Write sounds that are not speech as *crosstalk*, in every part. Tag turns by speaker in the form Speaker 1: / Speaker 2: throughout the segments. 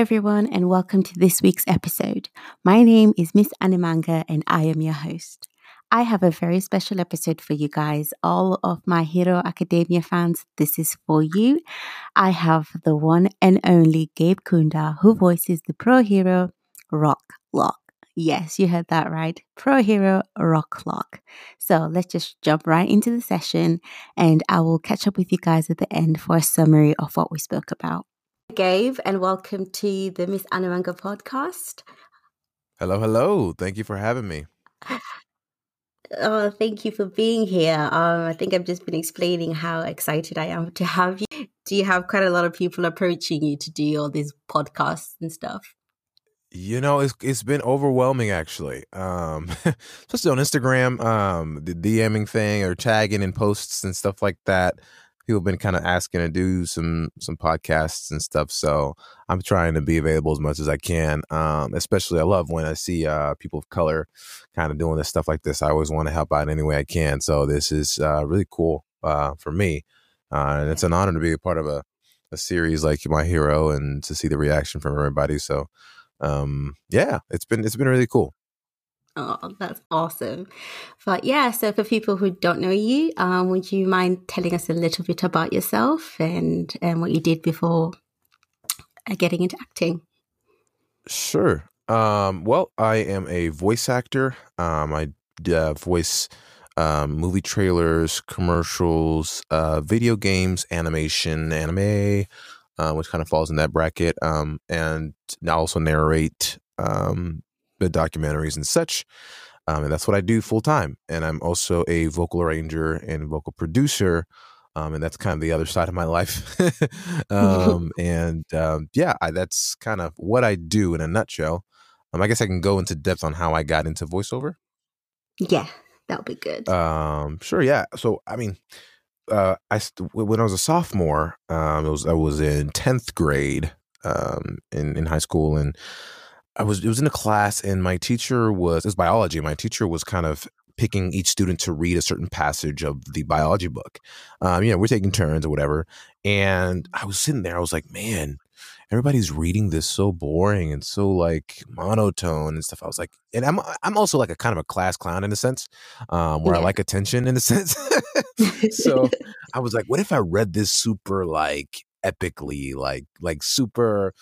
Speaker 1: everyone, and welcome to this week's episode. My name is Miss Animanga, and I am your host. I have a very special episode for you guys. All of my Hero Academia fans, this is for you. I have the one and only Gabe Kunda, who voices the pro hero Rock Lock. Yes, you heard that right. Pro hero Rock Lock. So let's just jump right into the session, and I will catch up with you guys at the end for a summary of what we spoke about. Gabe, and welcome to the Miss Animanga podcast.
Speaker 2: Hello, hello. Thank you for having me. *sighs*
Speaker 1: Oh, thank you for being here. Um, I think I've just been explaining how excited I am to have you. Do you have quite a lot of people approaching you to do all these podcasts and stuff?
Speaker 2: You know, it's it's been overwhelming actually. Um, *laughs* especially on Instagram, um, the DMing thing or tagging in posts and stuff like that people have been kind of asking to do some some podcasts and stuff. So I'm trying to be available as much as I can. Um, especially I love when I see uh, people of color kind of doing this stuff like this. I always want to help out any way I can. So this is uh, really cool uh, for me, uh, and it's an honor to be a part of a a series like My Hero and to see the reaction from everybody. So um, yeah, it's been it's been really cool.
Speaker 1: Oh, that's awesome. But yeah, so for people who don't know you, um, would you mind telling us a little bit about yourself and, and what you did before uh, getting into acting?
Speaker 2: Sure. Um, well, I am a voice actor. Um, I uh, voice um, movie trailers, commercials, uh, video games, animation, anime, uh, which kind of falls in that bracket, um, and I also narrate um, the documentaries and such. Um, and that's what I do full time. And I'm also a vocal arranger and vocal producer. Um, and that's kind of the other side of my life. *laughs* um, *laughs* and um, yeah, I, that's kind of what I do in a nutshell. Um, I guess I can go into depth on how I got into voiceover.
Speaker 1: Yeah, that'll be good.
Speaker 2: Um, sure. Yeah. So, I mean, uh, I st- when I was a sophomore, um, it was I was in tenth grade um, in in high school, and I was it was in a class and my teacher was it was biology. My teacher was kind of picking each student to read a certain passage of the biology book. Um, you know, we're taking turns or whatever. And I was sitting there, I was like, man, everybody's reading this so boring and so like monotone and stuff. I was like, and I'm I'm also like a kind of a class clown in a sense, um, where yeah. I like attention in a *laughs* sense. so *laughs* I was like, what if I read this super like epically, like like super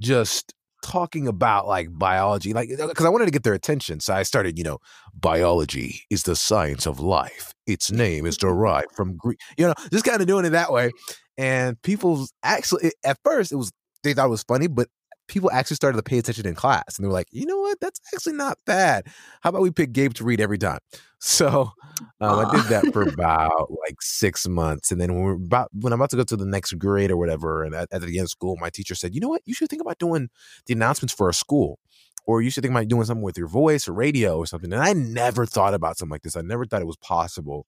Speaker 2: just talking about like biology, like because uh, I wanted to get their attention. So I started, you know, biology is the science of life. Its name is derived from Greek. You know, just kind of doing it that way. And people actually, at first, it was they thought it was funny, but people actually started to pay attention in class and they were like, you know what, that's actually not bad. How about we pick Gabe to read every time? *laughs* So um, I did that for *laughs* about like six months, and then when we're about when I'm about to go to the next grade or whatever, and at, at the end of school, my teacher said, you know what, you should think about doing the announcements for a school. Or you should think about doing something with your voice or radio or something. And I never thought about something like this. I never thought it was possible.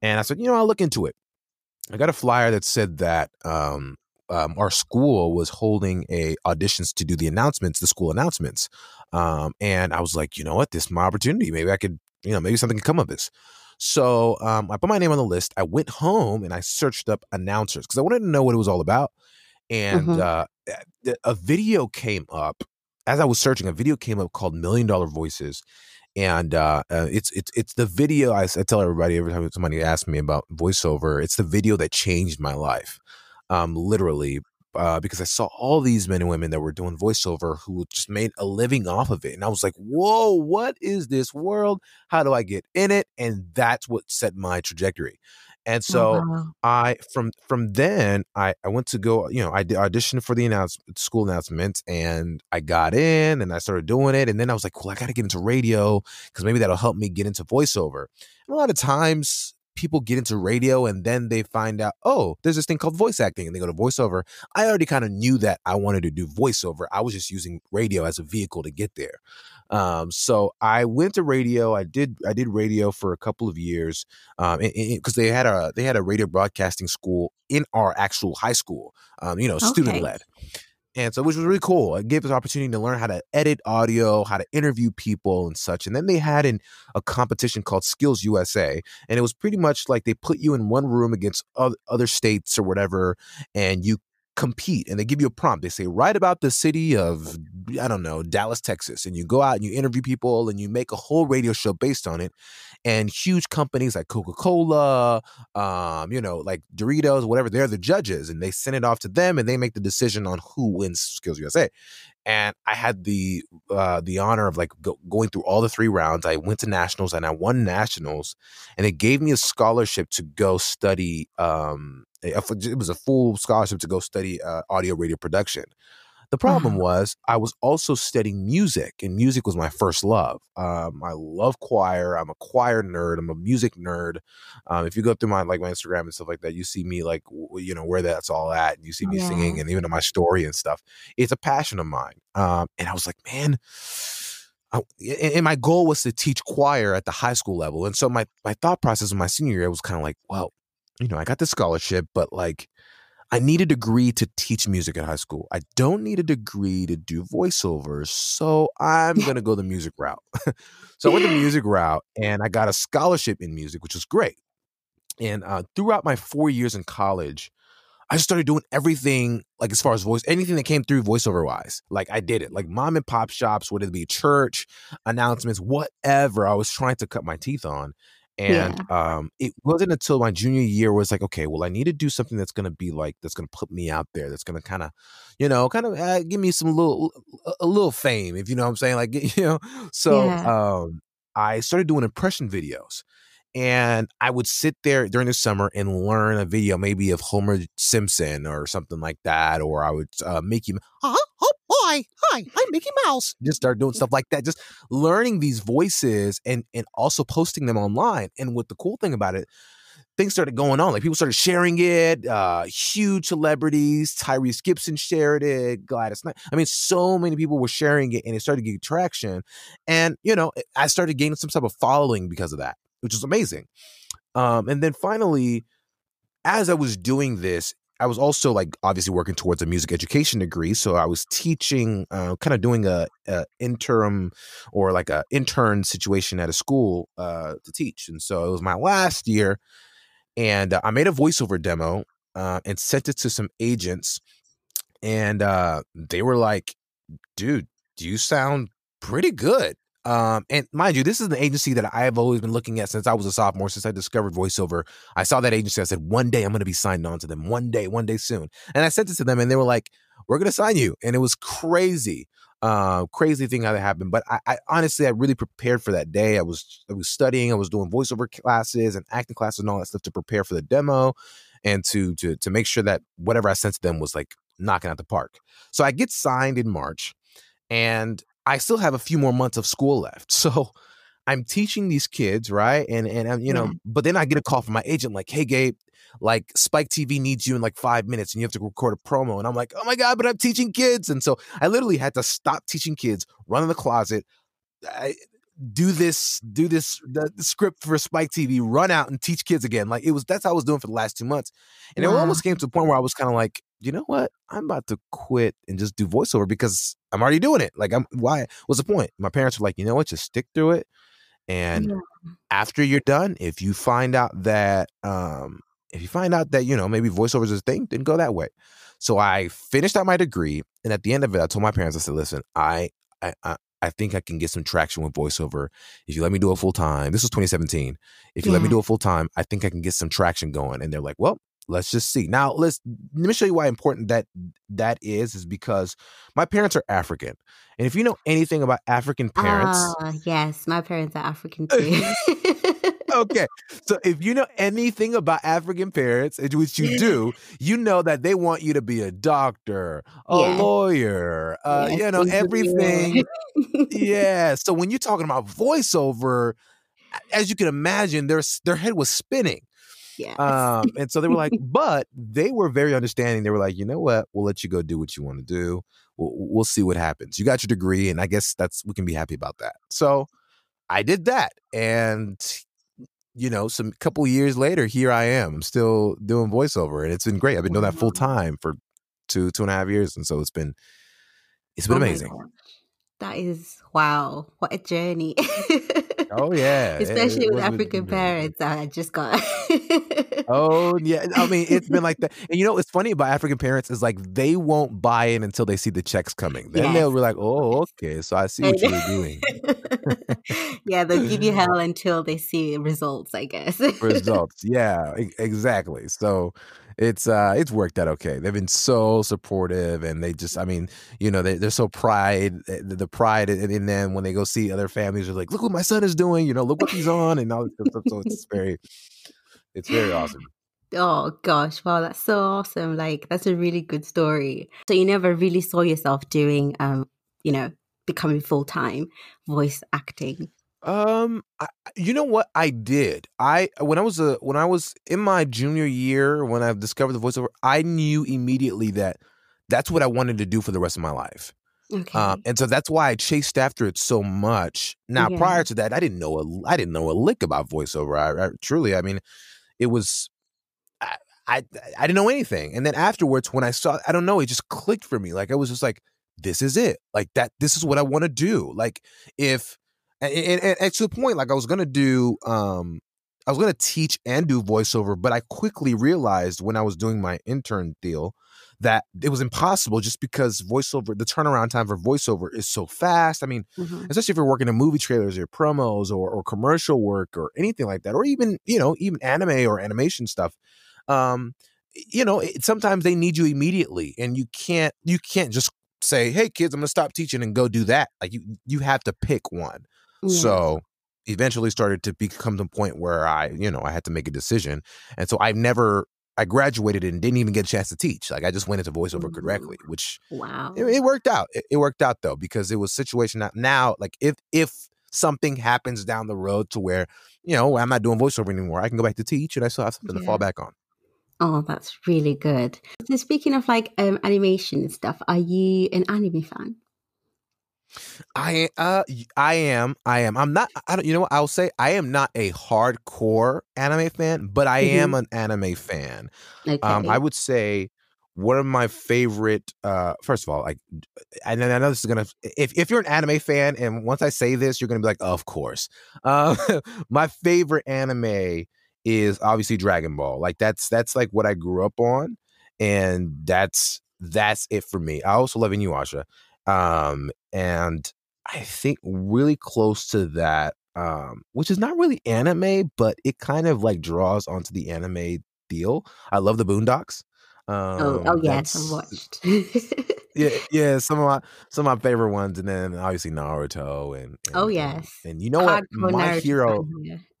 Speaker 2: And I said, you know, I'll look into it. I got a flyer that said that um, um, our school was holding a auditions to do the announcements, the school announcements. Um, and I was like, you know what, this is my opportunity. Maybe I could, you know, maybe something can come of this. So um, I put my name on the list. I went home and I searched up announcers because I wanted to know what it was all about. And mm-hmm. uh, eh, a video came up as I was searching. A video came up called Million Dollar Voices, and uh, uh, it's it's it's the video. I, I, tell everybody every time somebody asks me about voiceover, it's the video that changed my life um, literally, uh, because I saw all these men and women that were doing voiceover who just made a living off of it. And I was like, whoa, what is this world? How do I get in it? And that's what set my trajectory. And oh, so wow. I from from then I I went to go you know I did audition for the announce school announcement and I got in and I started doing it and then I was like well I got to get into radio because maybe that'll help me get into voiceover. And a lot of times people get into radio and then they find out, oh, there's this thing called voice acting and they go to voiceover. I already kind of knew that I wanted to do voiceover. I was just using radio as a vehicle to get there. Um, so I went to radio. I did I did radio for a couple of years because um, they had a they had a radio broadcasting school in our actual high school. Um, you know, okay. student led. And so, which was really cool. It gave us opportunity to learn how to edit audio, how to interview people and such. And then they had in a competition called Skills USA. And it was pretty much like they put you in one room against other states or whatever. And you compete and they give you a prompt. They say, write about the city of, I don't know, Dallas, Texas. And you go out and you interview people and you make a whole radio show based on it. And huge companies like Coca Cola, um, you know, like Doritos, whatever, they're the judges and they send it off to them and they make the decision on who wins Skills USA and I had the uh, the honor of like go, going through all the three rounds. I went to nationals and I won nationals, and it gave me a scholarship to go study. Um, it was a full scholarship to go study uh, audio radio production. The problem uh-huh. was I was also studying music, and music was my first love. Um, I love choir. I'm a choir nerd. I'm a music nerd. Um, if you go through my like my Instagram and stuff like that, you see me like w- you know where that's all at. And you see me yeah. singing, and even in my story and stuff. It's a passion of mine. Um, and I was like, man. I, and my goal was to teach choir at the high school level, and so my my thought process in my senior year was kind of like, well, you know, I got the scholarship, but like I need a degree to teach music at high school. I don't need a degree to do voiceovers. So I'm *laughs* going to go the music route. *laughs* so I went the music route and I got a scholarship in music, which was great. And uh, throughout my four years in college, I just started doing everything like as far as voice, anything that came through voiceover wise. Like I did it, like mom and pop shops, whether it be church announcements, whatever I was trying to cut my teeth on. And yeah. um, it wasn't until my junior year was like, okay, well, I need to do something that's going to be like that's going to put me out there. That's going to kind of, you know, kind of uh, give me some little a little fame, if you know what I'm saying. Like, *laughs* you know, so yeah. um, I started doing impression videos, and I would sit there during the summer and learn a video, maybe of Homer Simpson or something like that, or I would uh, make him, uh-huh, oh boy, hi, I'm Mickey Mouse. Just start doing stuff like that, just learning these voices and and also posting them online. And what the cool thing about it, things started going on. Like people started sharing it. Uh, huge celebrities, Tyrese Gibson shared it. Gladys Knight. I mean, so many people were sharing it, and it started getting traction. And you know, I started gaining some type of following because of that which was amazing. Um, and then finally, as I was doing this, I was also like obviously working towards a music education degree. So I was teaching, uh, kind of doing a, a, interim or like a intern situation at a school uh, to teach. And so it was my last year, and uh, I made a voiceover demo uh, and sent it to some agents, and uh, they were like, "Dude, you sound pretty good?" Um, and mind you, this is an agency that I have always been looking at since I was a sophomore, since I discovered voiceover. I saw that agency. I said, one day I'm going to be signed on to them. One day, one day soon. And I sent it to them, and they were like, we're going to sign you. And it was crazy, uh, crazy thing how that happened. But I, I, honestly, I really prepared for that day. I was, I was studying. I was doing voiceover classes and acting classes and all that stuff to prepare for the demo, and to to to make sure that whatever I sent to them was like knocking out the park. So I get signed in March, and I still have a few more months of school left. *laughs* So I'm teaching these kids, right? And and I'm, you know, yeah. but then I get a call from my agent like, "Hey Gabe, like Spike TV needs you in like 5 minutes and you have to record a promo." And I'm like, "Oh my god, but I'm teaching kids." And so I literally had to stop teaching kids, run in the closet, I, do this do this the, the, script for Spike TV, run out and teach kids again. Like it was that's how I was doing for the last 2 months. And it almost came to a point where I was kind of like, you know what? I'm about to quit and just do voiceover because I'm already doing it. Like, I'm why? What's the point? My parents were like, you know what? Just stick through it. And yeah. after you're done, if you find out that, um, if you find out that you know maybe voiceover is a thing, then go that way. So I finished out my degree, and at the end of it, I told my parents, I said, listen, I, I, I I think I can get some traction with voiceover. If you let me do it full time, this was 2017. If you yeah. let me do it full time, I think I can get some traction going. And they're like, well, let's just see. Now, let's let me show you why important that that is is because my parents are African. And if you know anything about African parents,
Speaker 1: uh, yes, my parents are African *laughs* too.
Speaker 2: okay. So if you know anything about African parents, which you do, *laughs* you know that they want you to be a doctor, a yeah. lawyer, uh, yes, you know, everything. *laughs* yeah. So when you're talking about voiceover, as you can imagine, their their head was spinning.
Speaker 1: Yeah.
Speaker 2: Um, and so they were like, *laughs* but they were very understanding. They were like, you know what? We'll let you go do what you want to do. We'll, we'll see what happens. You got your degree, and I guess that's we can be happy about that. So I did that, and you know, some couple years later, here I am. I'm still doing voiceover, and it's been great. I've been doing that full time for two two and a half years, and so it's been it's been oh amazing.
Speaker 1: That is wow! What a journey.
Speaker 2: oh yeah,
Speaker 1: especially *laughs* it, it with African parents. I just got. *laughs*
Speaker 2: oh yeah, I mean it's been like *laughs* that. And you know what's funny about African parents is like they won't buy in until they see the checks coming. Then yes. they'll be like, "Oh, okay, so I see what you're doing." *laughs*
Speaker 1: yeah, they'll give you hell *laughs* until they see results. I guess
Speaker 2: results. Yeah, exactly. So it's uh it's worked out okay. They've been so supportive and they just I mean, you know, they they're so pride eh, the pride in, in them when they go see other families are like, look what my son is doing, you know, look what he's on and all this stuff. So it's very it's very awesome.
Speaker 1: Oh gosh, wow, that's so awesome. Like that's a really good story. So you never really saw yourself doing um, you know, becoming full-time voice acting.
Speaker 2: Um, I, you know what I did? I when I was a when I was in my junior year when I discovered the voiceover, I knew immediately that that's what I wanted to do for the rest of my life. Um, okay. Um, and so that's why I chased after it so much. Now, yeah. prior to that, I didn't know a I didn't know a lick about voiceover. I, I truly, I mean, it was I, I I didn't know anything. And then afterwards, when I saw, I don't know, it just clicked for me. Like I was just like, this is it. Like that. This is what I want to do. Like if and, and, and, to the point, like I was gonna do, um, I was gonna teach and do voiceover, but I quickly realized when I was doing my intern deal that it was impossible just because voiceover, the turnaround time for voiceover is so fast. I mean, mm-hmm. especially if you're working in movie trailers or promos or, or commercial work or anything like that, or even you know even anime or animation stuff. Um, you know, it, sometimes they need you immediately, and you can't you can't just say, "Hey, kids, I'm gonna stop teaching and go do that." Like you you have to pick one. So eventually started to become the point where I, you know, I had to make a decision. And so I've never I graduated and didn't even get a chance to teach. Like I just went into voiceover directly, which
Speaker 1: wow,
Speaker 2: it, it worked out. It, it, worked out though because it was situation that now, like if if something happens down the road to where you know I'm not doing voiceover anymore, I can go back to teach and I still have something yeah. to fall back on.
Speaker 1: Oh, that's really good. So speaking of like um, animation and stuff, are you an anime fan?
Speaker 2: I uh I am I am I'm not I don't you know what I'll say I am not a hardcore anime fan but I mm-hmm. am an anime fan. Okay. Um I would say one of my favorite uh first of all like and then I know this is gonna if, if you're an anime fan and once I say this you're gonna be like of course uh, *laughs* my favorite anime is obviously Dragon Ball like that's that's like what I grew up on and that's that's it for me I also love Inuyasha um, and I think really close to that, um, which is not really anime, but it kind of like draws onto the anime deal. I love the Boondocks.
Speaker 1: Um, oh, oh yes, I watched.
Speaker 2: yeah, yeah, some of my some of my favorite ones, and then obviously Naruto and, and
Speaker 1: oh yes,
Speaker 2: and, and you know what, my Naruto hero. *laughs*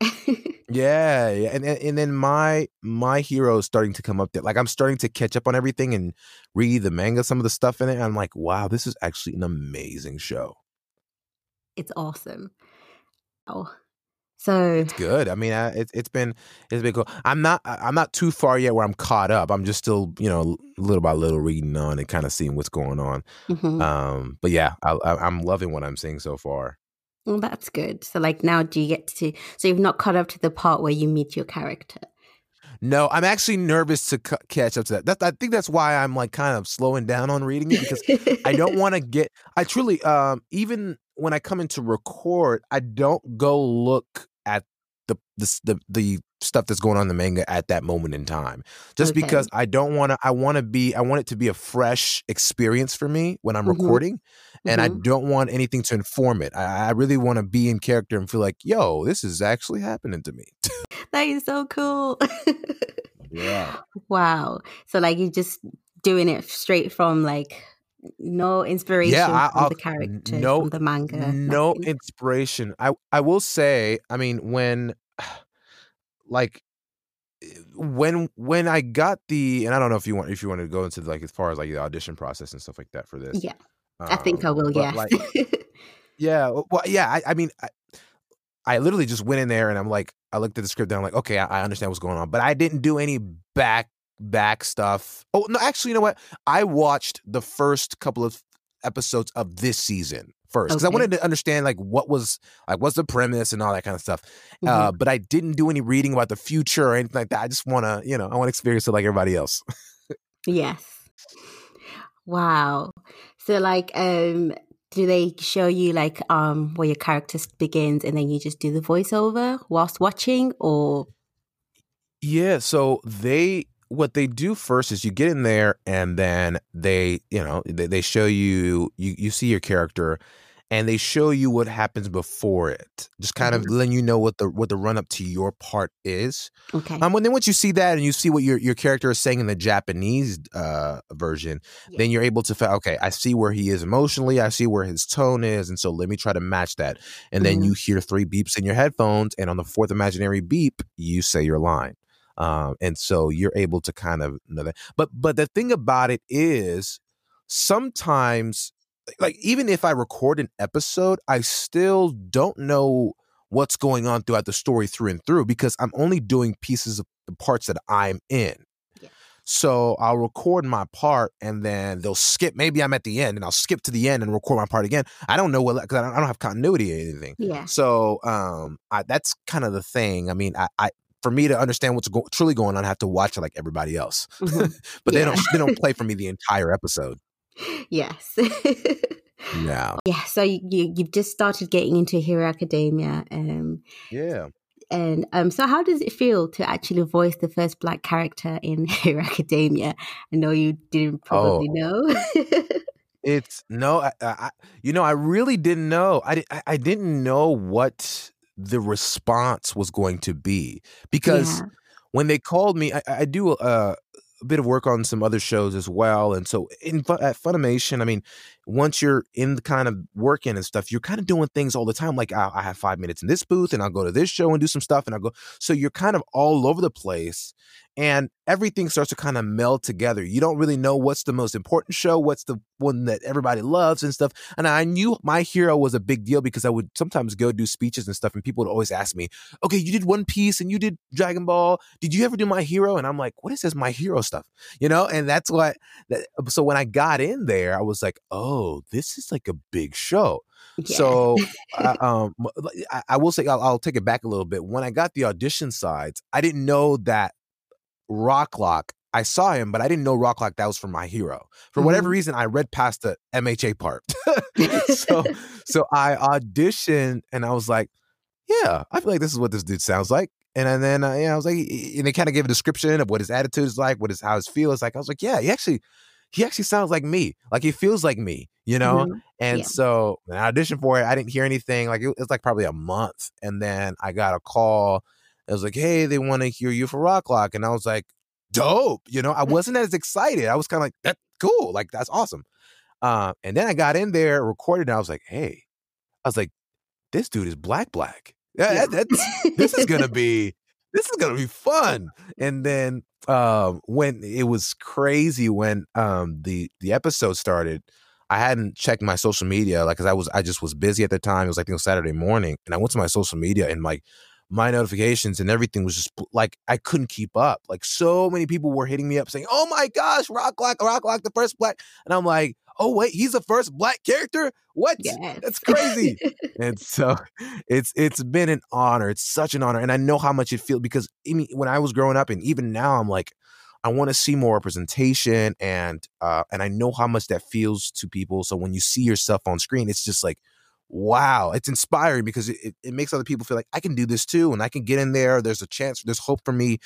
Speaker 2: yeah, yeah, and, and and then my my hero is starting to come up there. Like I'm starting to catch up on everything and read the manga, some of the stuff in it. I'm like, wow, this is actually an amazing show.
Speaker 1: It's awesome. Oh, so
Speaker 2: it's good. I mean, I, it, it's been it's been cool. I'm not I'm not too far yet where I'm caught up. I'm just still you know little by little reading on and kind of seeing what's going on. Mm-hmm. Um, but yeah, I, I, I'm loving what I'm seeing so far.
Speaker 1: Well, that's good. So like now, do you get to? So you've not caught up to the part where you meet your character.
Speaker 2: No, I'm actually nervous to c- catch up to that. I think that's why I'm like kind of slowing down on reading it because I don't *laughs* want to get. I truly, um, even when I come in to record, I don't go look at the the the, the stuff that's going on in the manga at that moment in time just okay. because i don't want to i want to be i want it to be a fresh experience for me when i'm mm-hmm. recording and mm-hmm. i don't want anything to inform it i, I really want to be in character and feel like yo this is actually happening to me *laughs*
Speaker 1: that is so cool
Speaker 2: yeah *laughs*
Speaker 1: wow so like you're just doing it straight from like no inspiration yeah, from the character no, from the manga.
Speaker 2: No nothing. inspiration. I I will say, I mean, when *sighs* like eh, when when I got the and I don't know if you want if you want to go into like as far as like the audition process and stuff like that for this.
Speaker 1: Yeah. Um, I think I um, will, yeah.
Speaker 2: Like, *laughs* yeah. Well, yeah, I, I mean I, I literally just went in there and I'm like, I looked at the script and I'm like, okay, I, I understand what's going on, but I didn't do any back back stuff. Oh no, actually, you know what? I watched the first couple of episodes of this season first because okay. I wanted to understand like what was like what's the premise and all that kind of stuff. Uh, mm-hmm. Uh, but I didn't do any reading about the future or anything like that. I just want to, you know, I want to experience it like everybody else.
Speaker 1: yes. Wow. So like um do they show you like um where your character begins and then you just do the voiceover whilst watching or
Speaker 2: Yeah, so they what they do first is you get in there and then they, you know, they, they show you you you see your character and they show you what happens before it. Just kind of
Speaker 1: Mhm.
Speaker 2: letting you know what the what the run up to your part is.
Speaker 1: Okay.
Speaker 2: Um, and then once you see that and you see what your your character is saying in the Japanese uh version,
Speaker 1: Yeah.
Speaker 2: then you're able to feel okay. I see where he is emotionally. I see where his tone is, and so let me try to match that. And then
Speaker 1: Mhm.
Speaker 2: you hear three beeps in your headphones, and on the fourth imaginary beep, you say your line. Um, and so you're able to kind of know that. But but the thing about it is, sometimes like even if I record an episode, I still don't know what's going on throughout the story through and through because I'm only doing pieces of the parts that I'm in.
Speaker 1: Yeah.
Speaker 2: So I'll record my part and then they'll skip. Maybe I'm at the end and I'll skip to the end and record my part again. I don't know what because I don't, I don't have continuity or anything.
Speaker 1: Yeah.
Speaker 2: So um, I, that's kind of the thing. I mean, I, I for me to understand what's go- truly going on, I have to watch it like everybody else.
Speaker 1: Mhm. *laughs*
Speaker 2: but they don't they don't play for me *laughs* the entire episode.
Speaker 1: yes.
Speaker 2: Yeah. *laughs*
Speaker 1: yeah. So you, you you've just started getting into Hero Academia, um,
Speaker 2: Yeah.
Speaker 1: and um, so how does it feel to actually voice the first black character in Hero Academia? I know you didn't probably know.
Speaker 2: It's no, I, I, I- you know, I really didn't know. I, I, I didn't know what the response was going to be because
Speaker 1: Yeah.
Speaker 2: when they called me, I, I do a, a bit of work on some other shows as well, and so in at Funimation, I mean, once you're in the kind of working and stuff, you're kind of doing things all the time. Like I, I have five minutes in this booth, and I'll go to this show and do some stuff, and I'll go. So you're kind of all over the place, and everything starts to kind of meld together. You don't really know what's the most important show, what's the one that everybody loves and stuff. And I knew my hero was a big deal because I would sometimes go do speeches and stuff, and people would always ask me, "Okay, you did One Piece and you did Dragon Ball. Did you ever do My Hero?" And I'm like, "What is this My Hero stuff?" You know, and that's what. That, so when I got in there, I was like, "Oh, this is like a big show."
Speaker 1: Yeah.
Speaker 2: So, *laughs* I, um, I, I will say I'll, I'll take it back a little bit. When I got the audition sides, I didn't know that Rocklock. I saw him, but I didn't know Rocklock. That was for my hero. For whatever
Speaker 1: Mhm.
Speaker 2: reason, I read past the MHA part. *laughs* so, *laughs* so I auditioned, and I was like, "Yeah, I feel like this is what this dude sounds like." And then, uh, yeah, I was like, and they kind of gave a description of what his attitude is like, what his how his feel is like. I was like, "Yeah, he actually." He actually sounds like me. Like he feels like me, you know?
Speaker 1: Mhm.
Speaker 2: And
Speaker 1: Yeah.
Speaker 2: so when I auditioned for it, I didn't hear anything. Like it was like probably a month. And then I got a call. It was like, hey, they want to hear you for Rock Lock. And I was like, dope. You know, I *laughs* wasn't as excited. I was kind of like, that's cool. Like, that's awesome. Uh, and then I got in there, recorded, and I was like, hey, I was like, this dude is black, black. Yeah, that- that's this is gonna *laughs* be this is gonna be fun. And then um when it was crazy when um the the episode started, I hadn't checked my social media like because I was I just was busy at the time. It was like I think Saturday morning, and I went to my social media and like my notifications and everything was just like I couldn't keep up. Like so many people were hitting me up saying, "Oh my gosh, Rock Lock, Rock Lock, the first black," and I'm like, "Oh wait, he's the first black character? What?
Speaker 1: Yes.
Speaker 2: That's crazy!" and so it's it's been an honor. It's such an honor, and I know how much it feels because I mean, when I was growing up, and even now, I'm like, I want to see more representation, and uh, and I know how much that feels to people. So when you see yourself on screen, it's just like, wow, it's inspiring because it, it, it makes other people feel like I can do this too, and I can get in there. There's a chance. There's hope for me,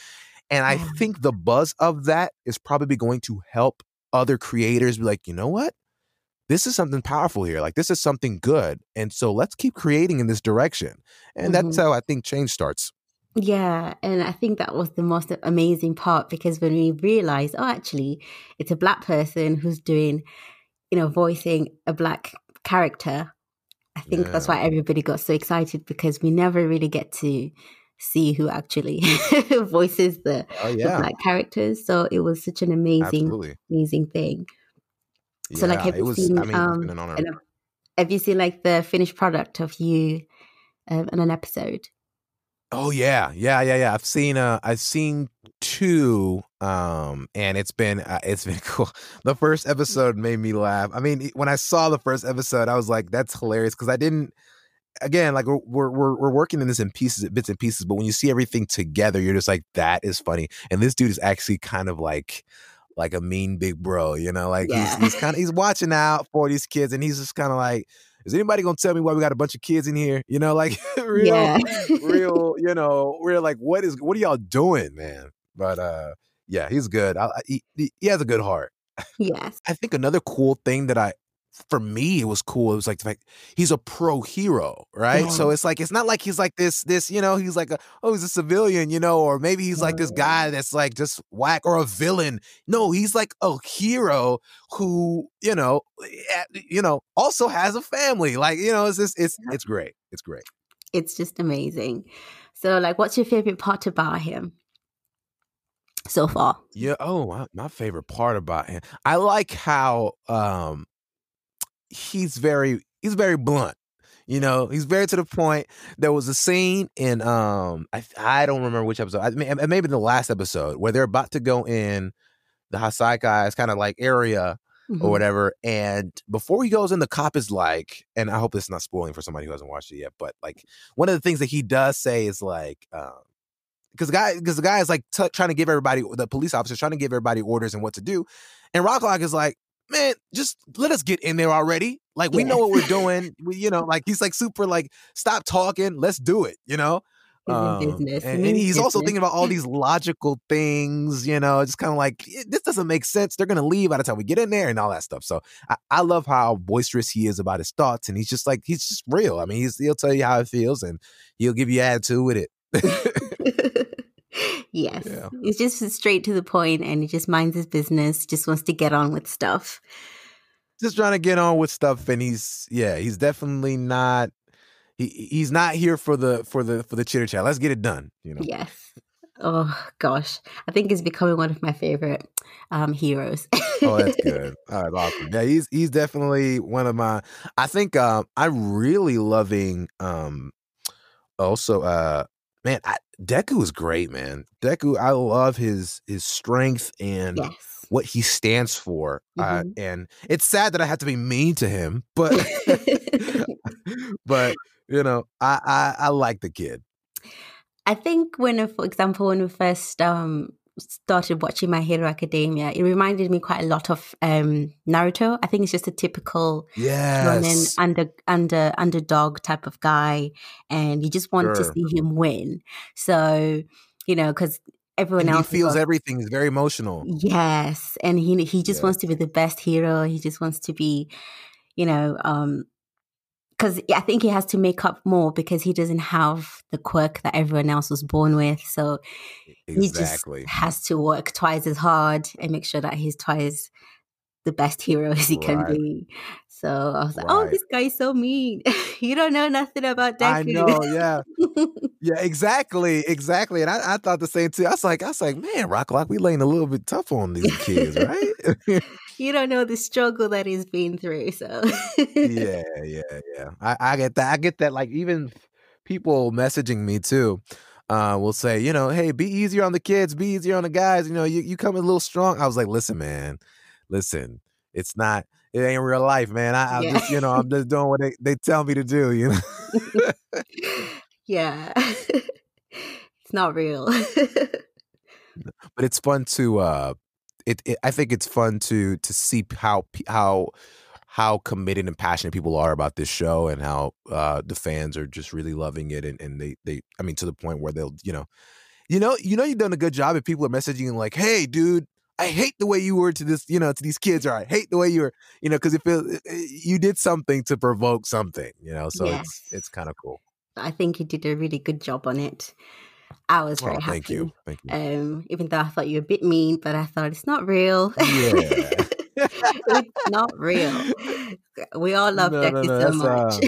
Speaker 2: and I think the buzz of that is probably going to help other creators be like, you know what? this is something powerful here. Like this is something good. And so let's keep creating in this direction. And that's
Speaker 1: Mhm.
Speaker 2: how I think change starts.
Speaker 1: Yeah, and I think that was the most amazing part because when we realized, oh, actually, it's a black person who's doing, you know, voicing a black character. I think that's why everybody got so excited because we never really get to see who actually *laughs* voices the,
Speaker 2: Oh
Speaker 1: the black characters. So it was such an amazing,
Speaker 2: Absolutely.
Speaker 1: amazing thing. So, like, have
Speaker 2: it
Speaker 1: you
Speaker 2: was
Speaker 1: seen,
Speaker 2: I mean,
Speaker 1: um,
Speaker 2: an
Speaker 1: have you seen like the finished product of you um, in an episode?
Speaker 2: Oh yeah, yeah, yeah, yeah. I've seen uh I've seen two um and it's been uh, it's *laughs* been cool. The first episode made me laugh. I mean, when I saw the first episode, I was like that's hilarious cuz I didn't again like we're, we're we're working in this in pieces bits and pieces, but when you see everything together, you're just like that is funny. And this dude is actually kind of like like a mean big bro, you know, like
Speaker 1: Yeah.
Speaker 2: he's he's kind of he's watching out for these kids and he's just kind of like is anybody gonna tell me why we got a bunch of kids in here? You know, like *laughs* real,
Speaker 1: Yeah.
Speaker 2: real, *laughs* you know, we're like, what is, what are y'all doing, man? But uh, yeah, he's good. I, I- he he has a good heart.
Speaker 1: yes.
Speaker 2: I think another cool thing that I, for me, it was cool. It was like the fact he's a pro hero, right? So it's like it's not like he's like this, this, you know, he's like a oh, he's a civilian, you know, or maybe he's like this guy that's like just whack or a villain. No, he's like a hero who, you know, eh, you know, also has a family. Like, you know, it's just it's it's great. It's great.
Speaker 1: It's just amazing. So, like, what's your favorite part about him so far?
Speaker 2: Yeah. Oh, my, my favorite part about him, I like how um he's very he's very blunt. You know, he's very to the point. There was a scene in um I I don't remember which episode. I mean, maybe the last episode where they're about to go in the Hassaikai kind of like area
Speaker 1: Mhm.
Speaker 2: or whatever. And before he goes in, the cop is like, and I hope this is not spoiling for somebody who hasn't watched it yet, but like one of the things that he does say is like, um, because the guy, because the guy is like t- trying to give everybody, the police officer's trying to give everybody orders and what to do, and Rocklock is like, man, just let us get in there already. Like we know what we're *laughs* doing. We, you know, like he's like super like, stop talking, let's do it. You know. Um,
Speaker 1: business.
Speaker 2: And, and he's also thinking about all *laughs* these logical things, you know, just kind of like "Eh, this doesn't make sense. They're gonna leave by the time we get in there and all that stuff. So I, I love how boisterous he is about his thoughts, and he's just like he's just real. I mean, he's he'll tell you how it feels, and he'll give you attitude with it. *laughs*
Speaker 1: yes.
Speaker 2: Yeah.
Speaker 1: He's just straight to the point and he just minds his business, just wants to get on with stuff.
Speaker 2: just trying to get on with stuff, and he's yeah, he's definitely not. He, he's not here for the for the for the chitter chat. Let's get it done. You know.
Speaker 1: Yes. Oh gosh. I think he's becoming one of my favorite um heroes.
Speaker 2: oh, that's *laughs* good. All right, awesome. Yeah, he's he's definitely one of my. I think um, I'm really loving. Um, also, uh, man, I, Deku is great, man. Deku, I love his his strength and
Speaker 1: yes.
Speaker 2: what he stands for. Uh,
Speaker 1: Mhm.
Speaker 2: and it's sad that I have to be mean to him, *laughs* but *laughs* but you know, I I, I like the kid.
Speaker 1: I think when, for example, when we first um started watching My Hero Academia, it reminded me quite a lot of um Naruto. I think it's just a typical running
Speaker 2: Yes,
Speaker 1: under under underdog type of guy, and you just want to see him win. So you know, because everyone
Speaker 2: and he
Speaker 1: else is
Speaker 2: feels
Speaker 1: also-
Speaker 2: everything. He's very emotional.
Speaker 1: Yes, and he he just
Speaker 2: Yeah.
Speaker 1: wants to be the best hero. He just wants to be, you know, um because I think he has to make up more because he doesn't have the quirk that everyone else was born with. So he just has to work twice as hard and make sure that he's twice the best hero *laughs* as he can be. So I was like, oh, this guy's so mean. *laughs* you don't know nothing about Deku.
Speaker 2: I know. Yeah. *laughs* Yeah, exactly, exactly. And I, I thought the same too. I was like, I was like, man, Rock Lock, we laying a little bit tough on these kids, right?
Speaker 1: you don't know the struggle that he's been through. So
Speaker 2: yeah, yeah, yeah. I, I get that. I get that. Like even people messaging me too. Uh, will say, you know, hey, be easier on the kids, be easier on the guys. You know, you you come in a little strong. I was like, listen, man, listen, it's not, it ain't real life, man. I, I
Speaker 1: Yeah.
Speaker 2: just, you know, I'm just doing what they, they tell me to do. You know. *laughs*
Speaker 1: yeah. *laughs* it's not real. *laughs*
Speaker 2: but it's fun to uh it, it i think it's fun to to see how how how committed and passionate people are about this show and how uh the fans are just really loving it and, and they they i mean to the point where they'll you know you know you know you've done a good job if people are messaging like hey dude i hate the way you were to this you know to these kids or i hate the way you were you know because it feels you did something to provoke something you know so
Speaker 1: Yes.
Speaker 2: it's it's kind of cool
Speaker 1: I think you did a really good job on it. I was very
Speaker 2: oh,
Speaker 1: happy.
Speaker 2: thank you thank you
Speaker 1: Um, even though I thought you were a bit mean, but I thought it's not real.
Speaker 2: yeah *laughs*
Speaker 1: it's not real. We all love
Speaker 2: No, no,
Speaker 1: Deku
Speaker 2: no,
Speaker 1: so much.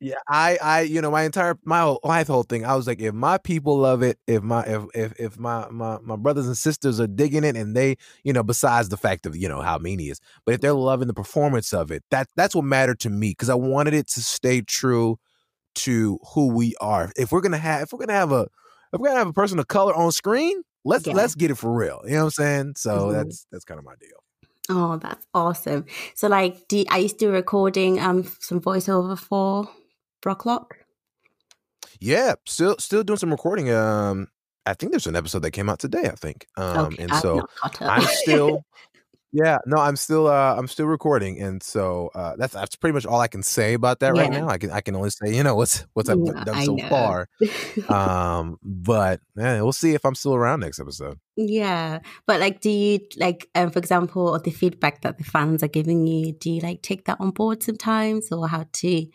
Speaker 2: Yeah, I, I, you know, my entire my whole my whole thing. I was like, if my people love it, if my if if if my my my brothers and sisters are digging it, and they, you know, besides the fact of you know how mean he is, but if they're loving the performance of it, that that's what mattered to me because I wanted it to stay true to who we are. If we're gonna have if we're gonna have a if we're gonna have a person of color on screen, let's
Speaker 1: Yeah.
Speaker 2: let's get it for real. You know what I'm saying? So
Speaker 1: Mhm.
Speaker 2: that's that's kind of my deal.
Speaker 1: Oh, that's awesome. So, like, do, are you still recording um some voiceover for Rocklock?
Speaker 2: Yeah, still still doing some recording. Um, I think there's an episode that came out today. I think. Um,
Speaker 1: okay,
Speaker 2: and
Speaker 1: I've
Speaker 2: so
Speaker 1: not caught up.
Speaker 2: I'm still Yeah, no, I'm still uh I'm still recording, and so uh that's that's pretty much all I can say about that right now. I can I can only say you know what's what's I've
Speaker 1: Yeah,
Speaker 2: done so
Speaker 1: know.
Speaker 2: far. *laughs* Um, but yeah, we'll see if I'm still around next episode.
Speaker 1: Yeah, but like, do you like, um, for example, of the feedback that the fans are giving you? Do you like take that on board sometimes, or how to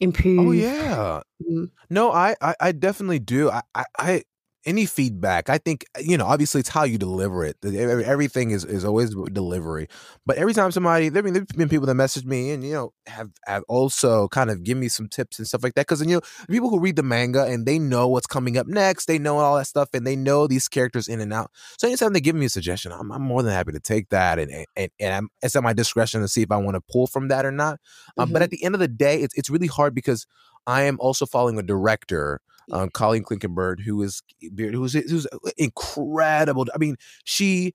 Speaker 1: improve?
Speaker 2: Oh yeah,
Speaker 1: Mm,
Speaker 2: No, I, I, I definitely do. I, I, I, any feedback, I think you know. Obviously, it's how you deliver it. Everything is, is always delivery. But every time somebody, there there've been people that message me and you know have have also kind of give me some tips and stuff like that. Because you know, people who read the manga and they know what's coming up next, they know all that stuff, and they know these characters in and out. So anytime they give me a suggestion, I'm, I'm more than happy to take that, and and and I'm, it's at my discretion to see if I want to pull from that or not. Um, But
Speaker 1: mhm.
Speaker 2: at the end of the day, it's it's really hard because I am also following a director, um, Colleen Clinkenbeard, who is who's who's incredible. I mean, she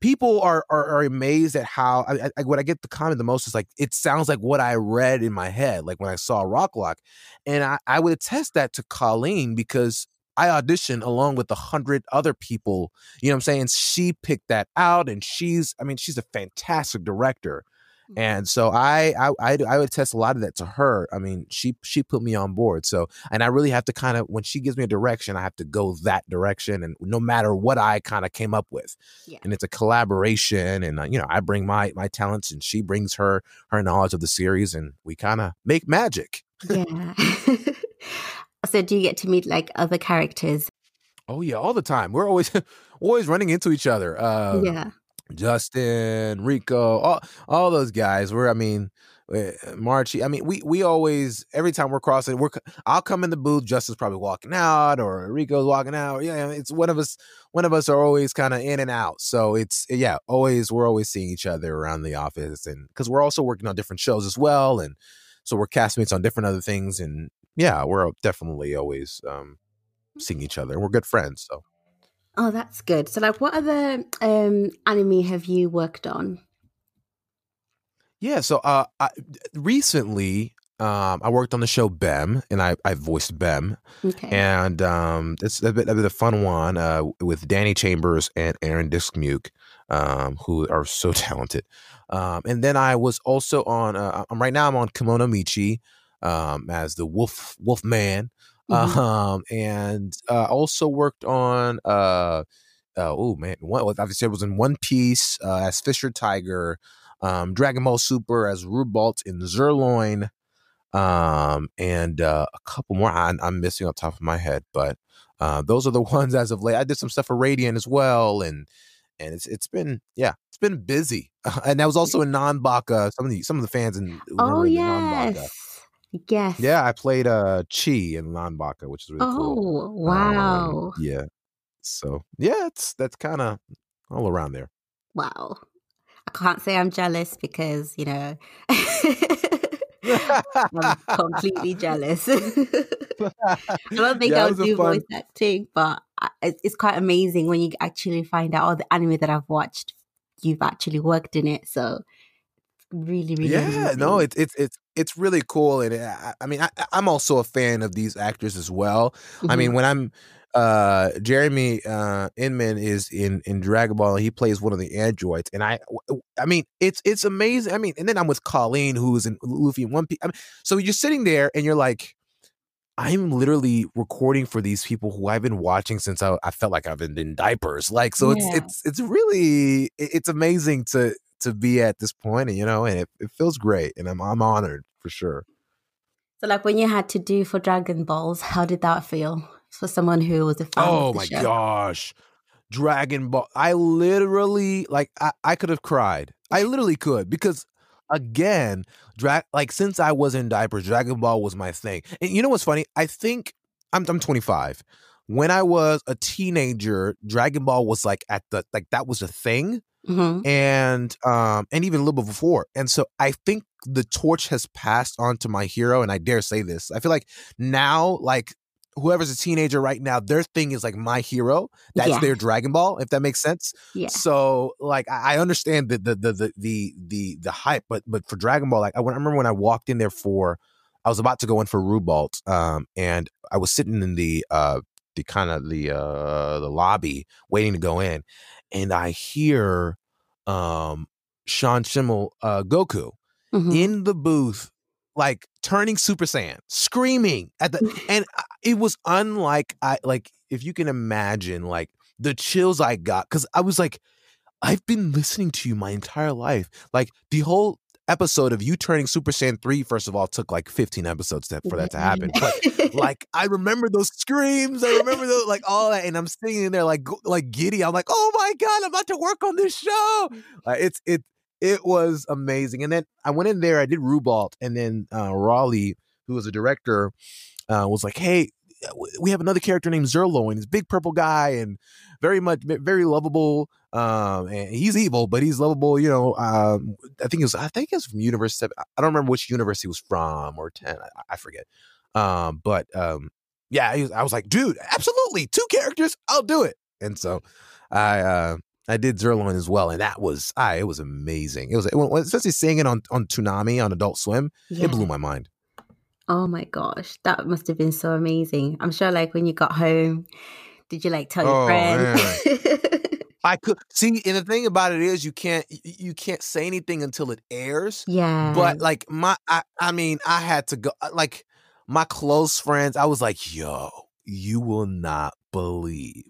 Speaker 2: people are are, are amazed at how I, I, what I get the comment the most is like it sounds like what I read in my head, like when I saw Rock Lock, and I, I would attest that to Colleen because I auditioned along with a hundred other people. You know what I'm saying? She picked that out, and she's I mean she's a fantastic director. And so I, I I I would test a lot of that to her. I mean, she she put me on board. So and I really have to kind of when she gives me a direction, I have to go that direction, and no matter what I kind of came up with,
Speaker 1: Yeah.
Speaker 2: and it's a collaboration. And uh, you know, I bring my my talents, and she brings her her knowledge of the series, and we kind of make magic.
Speaker 1: Yeah. *laughs* so, do you get to meet like other characters?
Speaker 2: Oh yeah, all the time. We're always *laughs* always running into each other. Uh,
Speaker 1: yeah.
Speaker 2: Justin, Ricco, all all those guys. We're I mean, uh, Marchie. I mean, we we always every time we're crossing, we're I'll come in the booth. Justin's probably walking out, or Ricco's walking out. Yeah, it's one of us. One of us are always kind of in and out. So it's yeah, always we're always seeing each other around the office, and because we're also working on different shows as well, and so we're castmates on different other things, and yeah, we're definitely always um seeing each other. We're good friends, so.
Speaker 1: Oh, that's good. So, like, what other um anime have you worked on?
Speaker 2: Yeah, so uh, I, recently um, I worked on the show Bem, and I, I voiced Bem,
Speaker 1: Okay.
Speaker 2: and um, it's a bit, a bit of a fun one uh, with Dani Chambers and Aaron Dismuke, um, who are so *laughs* talented. Um, and then I was also on. Uh, I'm right now. I'm on Kemono Michi um, as the Wolf Wolf Man,
Speaker 1: Mhm.
Speaker 2: um, and uh, also worked on. Uh, uh, oh man, what obviously I was in One Piece uh, as Fisher Tiger, um, Dragon Ball Super as Rubalt in Zirloin, um, and uh, a couple more I, I'm missing off the top of my head, but uh, those are the *laughs* ones as of late. I did some stuff for Radiant as well, and and it's it's been yeah, it's been busy, *laughs* and that was also in Nanbaka. Some of the some of the fans in
Speaker 1: oh
Speaker 2: remember the Nanbaka.
Speaker 1: yes. Yes.
Speaker 2: Yeah, I played uh Chi in Nanbaka, which is really cool.
Speaker 1: Oh
Speaker 2: Um,
Speaker 1: wow.
Speaker 2: yeah, so yeah, it's that's kind of all around there.
Speaker 1: Wow. I can't say I'm jealous because, you know, *laughs* I'm completely jealous. *laughs* I don't *laughs* think
Speaker 2: yeah,
Speaker 1: I'll do
Speaker 2: fun.
Speaker 1: voice acting, but it's it's quite amazing when you actually find out all the anime that I've watched, you've actually worked in it. So really, really
Speaker 2: Yeah, no, it's it's it's it's really cool, and I, I mean, I, I'm also a fan of these actors as well. I
Speaker 1: Mhm.
Speaker 2: mean, when I'm uh Jeremy uh Inman is in in Dragon Ball and he plays one of the androids and I I mean it's it's amazing I mean and then I'm with Colleen who's in Luffy in One Piece I mean, so you're sitting there and you're like I'm literally recording for these people who I've been watching since I, I felt like I've been in diapers like so it's
Speaker 1: Yeah.
Speaker 2: it's it's really it's amazing to to be at this point and you know and it, it feels great and I'm I'm honored for sure
Speaker 1: So, like when you had to do for Dragon Balls, how did that feel for someone who was a fan
Speaker 2: Oh
Speaker 1: of the
Speaker 2: my
Speaker 1: show?
Speaker 2: gosh. Dragon Ball. I literally like I, I could have cried. I literally could because again, drag like since I was in diapers, Dragon Ball was my thing. And you know what's funny? I think I'm I'm 25. When I was a teenager, Dragon Ball was like at the like that was a thing
Speaker 1: hmm
Speaker 2: and um and even a little bit before and so i think the torch has passed on to my hero and i dare say this i feel like now like whoever's a teenager right now their thing is like my hero that's
Speaker 1: Yeah.
Speaker 2: their dragon ball if that makes sense
Speaker 1: Yeah.
Speaker 2: so like i I understand the the the the the the, the hype but but for dragon ball like I, when- I remember when i walked in there for i was about to go in for rubalt um and i was sitting in the uh the kind of the uh the lobby waiting to go in and I hear um Sean Schemmel uh Goku
Speaker 1: Mhm.
Speaker 2: in the booth like turning super saiyan screaming at the and it was unlike i like if you can imagine like the chills i got because i was like i've been listening to you my entire life like the whole episode of you turning super saiyan 3 first of all took like 15 episodes to, for that to happen but *laughs* like I remember those screams. I remember those like all that, and I'm sitting in there like like giddy. I'm like, oh my god, I'm about to work on this show. Like it's it it was amazing. And then I went in there. I did Rubalt, and then uh, Raleigh, who was a director, uh, was like, hey. We have another character named Zerlo, and he's a big purple guy and very much very lovable. Um, and he's evil, but he's lovable. You know, um, I think it was I think it's from Universe. Seven. I don't remember which universe he was from or ten. I, I forget. Um, but um, yeah, he was- I was like, dude, absolutely, two characters, I'll do it. And so I uh I did Zirloin as well, and that was I it was amazing. It was when- especially seeing it on on Toonami on Adult Swim,
Speaker 1: Yeah.
Speaker 2: it blew my mind.
Speaker 1: Oh my gosh, that must have been so amazing. I'm sure, like, when you got home, did you like tell your
Speaker 2: Oh,
Speaker 1: friend? *laughs*
Speaker 2: I could see, and the thing about it is, you can't you can't say anything until it airs.
Speaker 1: yeah.
Speaker 2: But like my, I, I mean, I had to go. uh, Like my close friends, I was like, "Yo, you will not believe."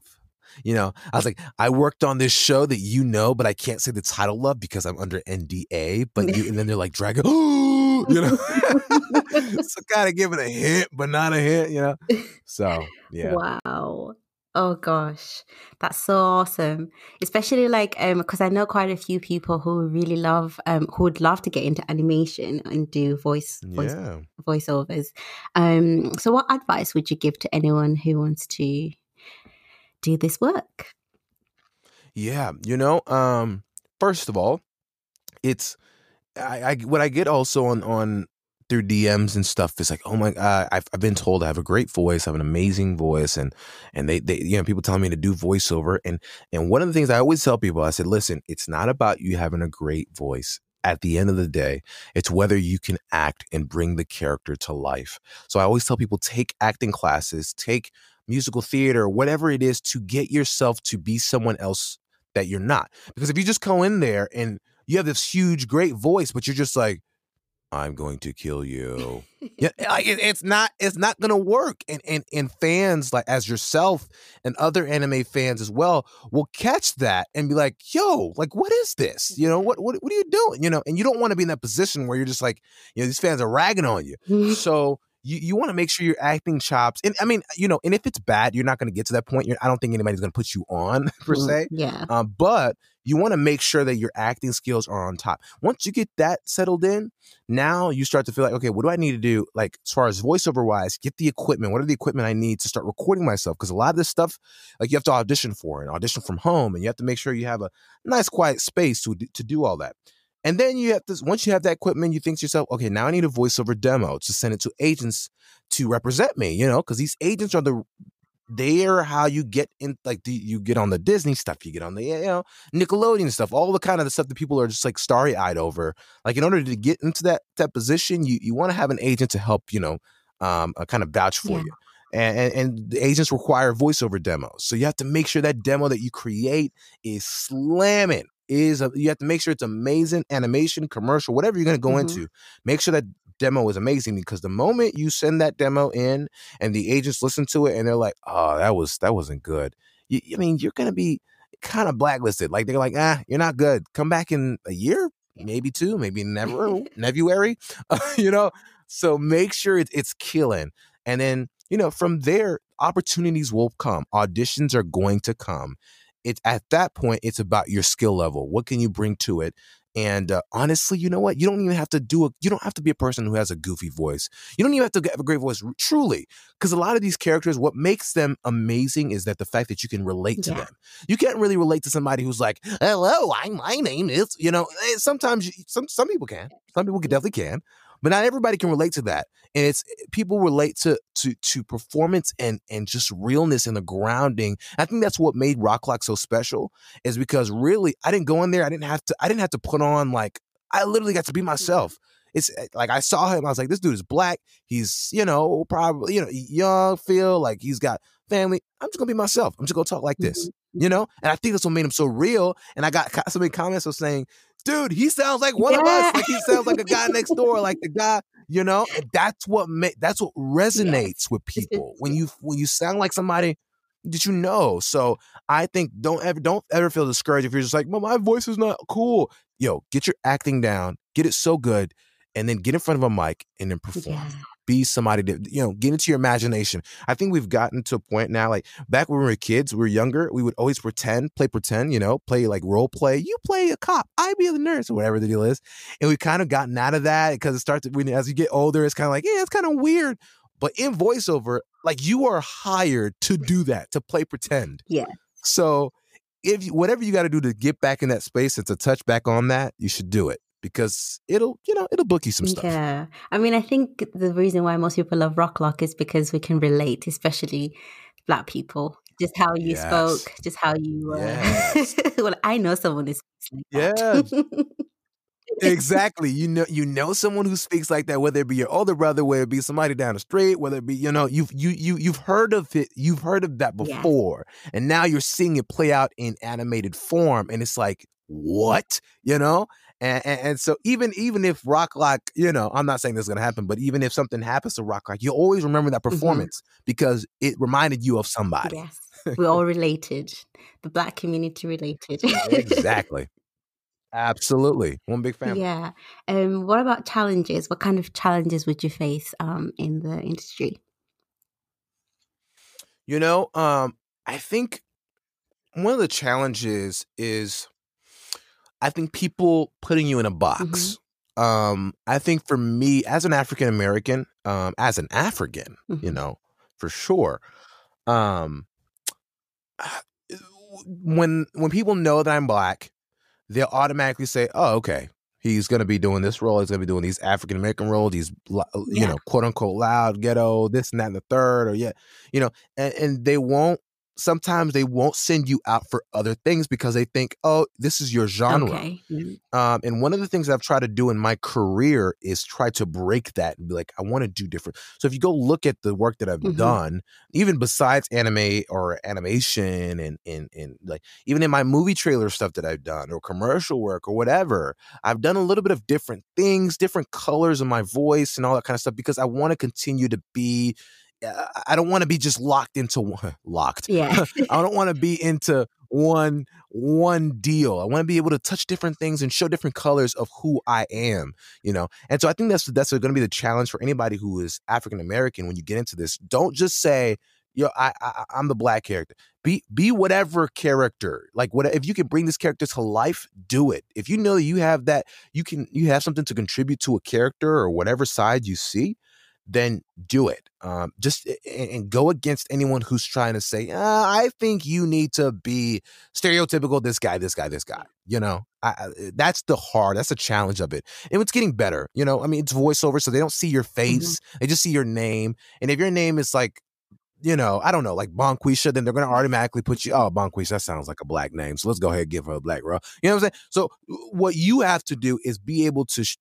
Speaker 2: You know, I was like, I worked on this show that you know, but I can't say the title of because I'm under NDA. But you, and then they're like, "Dragon," *gasps* you know, *laughs* *laughs* so kind of it a hint, but not a hint, you know. So yeah,
Speaker 1: Wow. Oh gosh, that's so awesome. Especially like um because I know quite a few people who really love um who would love to get into animation and do voice voice
Speaker 2: yeah.
Speaker 1: voiceovers. Um so what advice would you give to anyone who wants to do this work?
Speaker 2: Yeah, you know, um, first of all, it's I, I what I get also on on through DMs and stuff is like, oh my god, I've, I've been told I have a great voice, I have an amazing voice, and and they they you know people telling me to do voiceover, and and one of the things I always tell people, I said, listen, it's not about you having a great voice. At the end of the day, it's whether you can act and bring the character to life. So I always tell people take acting classes, take musical theater, whatever it is to get yourself to be someone else that you're not. Because if you just go in there and you have this huge, great voice, but you're just like, I'm going to kill you. *laughs* yeah, like it, it's not, it's not gonna work. And and and fans like as yourself and other anime fans as well will catch that and be like, yo, like what is this? You know, what what what are you doing? You know, and you don't want to be in that position where you're just like, you know, these fans are ragging on you. *laughs* So you, you want to make sure your acting chops, and I mean, you know, and if it's bad, you're not going to get to that point. You're, I don't think anybody's going to put you on *laughs* per se.
Speaker 1: Yeah.
Speaker 2: Um, but you want to make sure that your acting skills are on top. Once you get that settled in, now you start to feel like, okay, what do I need to do? Like as far as voiceover wise, get the equipment. What are the equipment I need to start recording myself? Because a lot of this stuff, like you have to audition for and audition from home, and you have to make sure you have a nice quiet space to to do all that. And then you have to once you have that equipment, you think to yourself, okay, now I need a voiceover demo to send it to agents to represent me, you know, because these agents are the they are how you get in like the, you get on the Disney stuff, you get on the you know Nickelodeon stuff, all the kind of the stuff that people are just like starry eyed over. Like in order to get into that that position, you you want to have an agent to help you know um uh, kind of vouch for
Speaker 1: Yeah.
Speaker 2: you. And, and, and the agents require voiceover demos, so you have to make sure that demo that you create is slamming. Is a, you have to make sure it's amazing animation, commercial, whatever you're going to go
Speaker 1: Mhm.
Speaker 2: into. Make sure that demo is amazing because the moment you send that demo in and the agents listen to it and they're like, "Oh, that was that wasn't good." You, I mean, you're gonna be kind of blacklisted. Like they're like, "Ah, you're not good. Come back in a year, maybe two, maybe never, *laughs* February." *laughs* you know. So make sure it's it's killing, and then you know from there, opportunities will come. Auditions are going to come. It's at that point, it's about your skill level. What can you bring to it? And uh, honestly, you know what? You don't even have to do a. You don't have to be a person who has a goofy voice. You don't even have to have a great voice, truly, because a lot of these characters, what makes them amazing is that the fact that you can relate to
Speaker 1: Yeah.
Speaker 2: them. You can't really relate to somebody who's like, "Hello, I my name is," you know. eh, Sometimes you, some some people can, some people can, definitely can, but not everybody can relate to that. And it's people relate to to to performance and and just realness and the grounding. I think that's what made Rock Lock so special is because really I didn't go in there. I didn't have to. I didn't have to put on like I literally got to be myself. It's eh, like I saw him. I was like, this dude is black. He's you know probably you know young. Feel like he's got family. I'm just gonna be myself. I'm just gonna talk like this, mm-hmm. you know. And I think that's what made him so real. And I got so many comments of saying, "Dude, he sounds like one yeah. of us. Like he sounds like a guy next door, like the guy." You know, and that's what ma- that's what resonates yes. with people when you when you sound like somebody that you know. So I think don't ever don't ever feel discouraged if you're just like, well, my voice is not cool. Yo, get your acting down, get it so good, and then get in front of a mic and then perform. Yeah. Be somebody that you know, get into your imagination. I think we've gotten to a point now, like back when we were kids, we were younger, we would always pretend, play pretend, you know, play like role play. You play a cop, I be the nurse, or whatever the deal is. And we've kind of gotten out of that because it starts when as you get older, it's kind of like, yeah, it's kind of weird. But in voiceover, like you are hired to do that, to play pretend.
Speaker 1: Yeah.
Speaker 2: So if you, whatever you got to do to get back in that space and to touch back on that, you should do it because it'll, you know, it'll book you some stuff.
Speaker 1: Yeah. I mean, I think the reason why most people love Rock Lock is because we can relate, especially black people. Just how you yes. spoke, just how you. Uh, yes. *laughs* well, I know someone who speaks like
Speaker 2: yeah. that. *laughs* exactly. You know, you know someone who speaks like that, whether it be your older brother, whether it be somebody down the street, whether it be you know you've you you you've heard of it, you've heard of that before, yes. and now you're seeing it play out in animated form, and it's like what you know. And, and, and, so even even if Rock Lock, you know, I'm not saying this is gonna happen, but even if something happens to Rock Lock, you always remember that mm-hmm. performance mm-hmm. because it reminded you of somebody.
Speaker 1: Yes, we're all related. The black community related. *laughs*
Speaker 2: exactly. Absolutely. One big family.
Speaker 1: Yeah. Um, what about challenges? What kind of challenges would you face um, in the industry?
Speaker 2: You know, um, I think one of the challenges is I think people putting you in a box. Mm-hmm. Um, I think for me, as an African American, um, as an African, mm-hmm. you know, for sure, um, *sighs* when when people know that I'm black, they'll automatically say, "Oh, okay, he's going to be doing this role. He's going to be doing these African American roles. These, you yeah. know, quote unquote loud ghetto, this and that and the third, or yeah, you know, and, and they won't sometimes they won't send you out for other things because they think, oh, this is your genre. Okay. Mm-hmm. Um, and one of the things I've tried to do in my career is try to break that and be like, I want to do different. So if you go look at the work that I've mm-hmm. done, even besides anime or animation and, and and like even in my movie trailer stuff that I've done or commercial work or whatever, I've done a little bit of different things, different colors of my voice and all that kind of stuff because I want to continue to be I don't want to be just locked into one *laughs* locked.
Speaker 1: Yeah. *laughs*
Speaker 2: I don't want to be into one one deal. I want to be able to touch different things and show different colors of who I am, you know. And so I think that's that's going to be the challenge for anybody who is African American when you get into this. Don't just say, "Yo, I, I I'm the black character." Be be whatever character. Like what if you can bring this character to life, do it. If you know you have that, you can you have something to contribute to a character or whatever side you see then do it. Um, just and go against anyone who's trying to say, uh, I think you need to be stereotypical. This guy, this guy, this guy. You know, I, I, that's the hard. That's the challenge of it, and it's getting better. You know, I mean, it's voiceover, so they don't see your mm-hmm. face; mm-hmm. they just see your name. And if your name is like you know, I don't know, like Bonquisha, then they're going to automatically put you, oh, Bonquisha, that sounds like a black name. So let's go ahead and give her a black role. You know what I'm saying? So what you have to do is be able to, sh-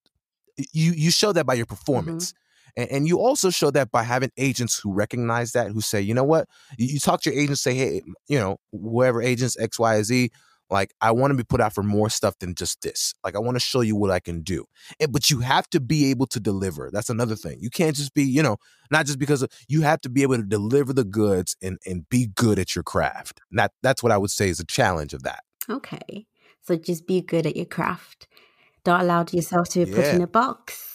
Speaker 2: you you show that by your mm-hmm. performance. Mm-hmm. And, and, you also show that by having agents who recognize that, who say, you know what, you, you talk to your agents, say, hey, you know, whoever agents X, Y, Z, like I want to be put out for more stuff than just this. Like I want to show you what I can do. And, but you have to be able to deliver. That's another thing. You can't just be, you know, not just because of, you have to be able to deliver the goods and and be good at your craft. And that that's what I would say is a challenge of that.
Speaker 1: Okay. So just be good at your craft. Don't allow yourself to be yeah. put in a box.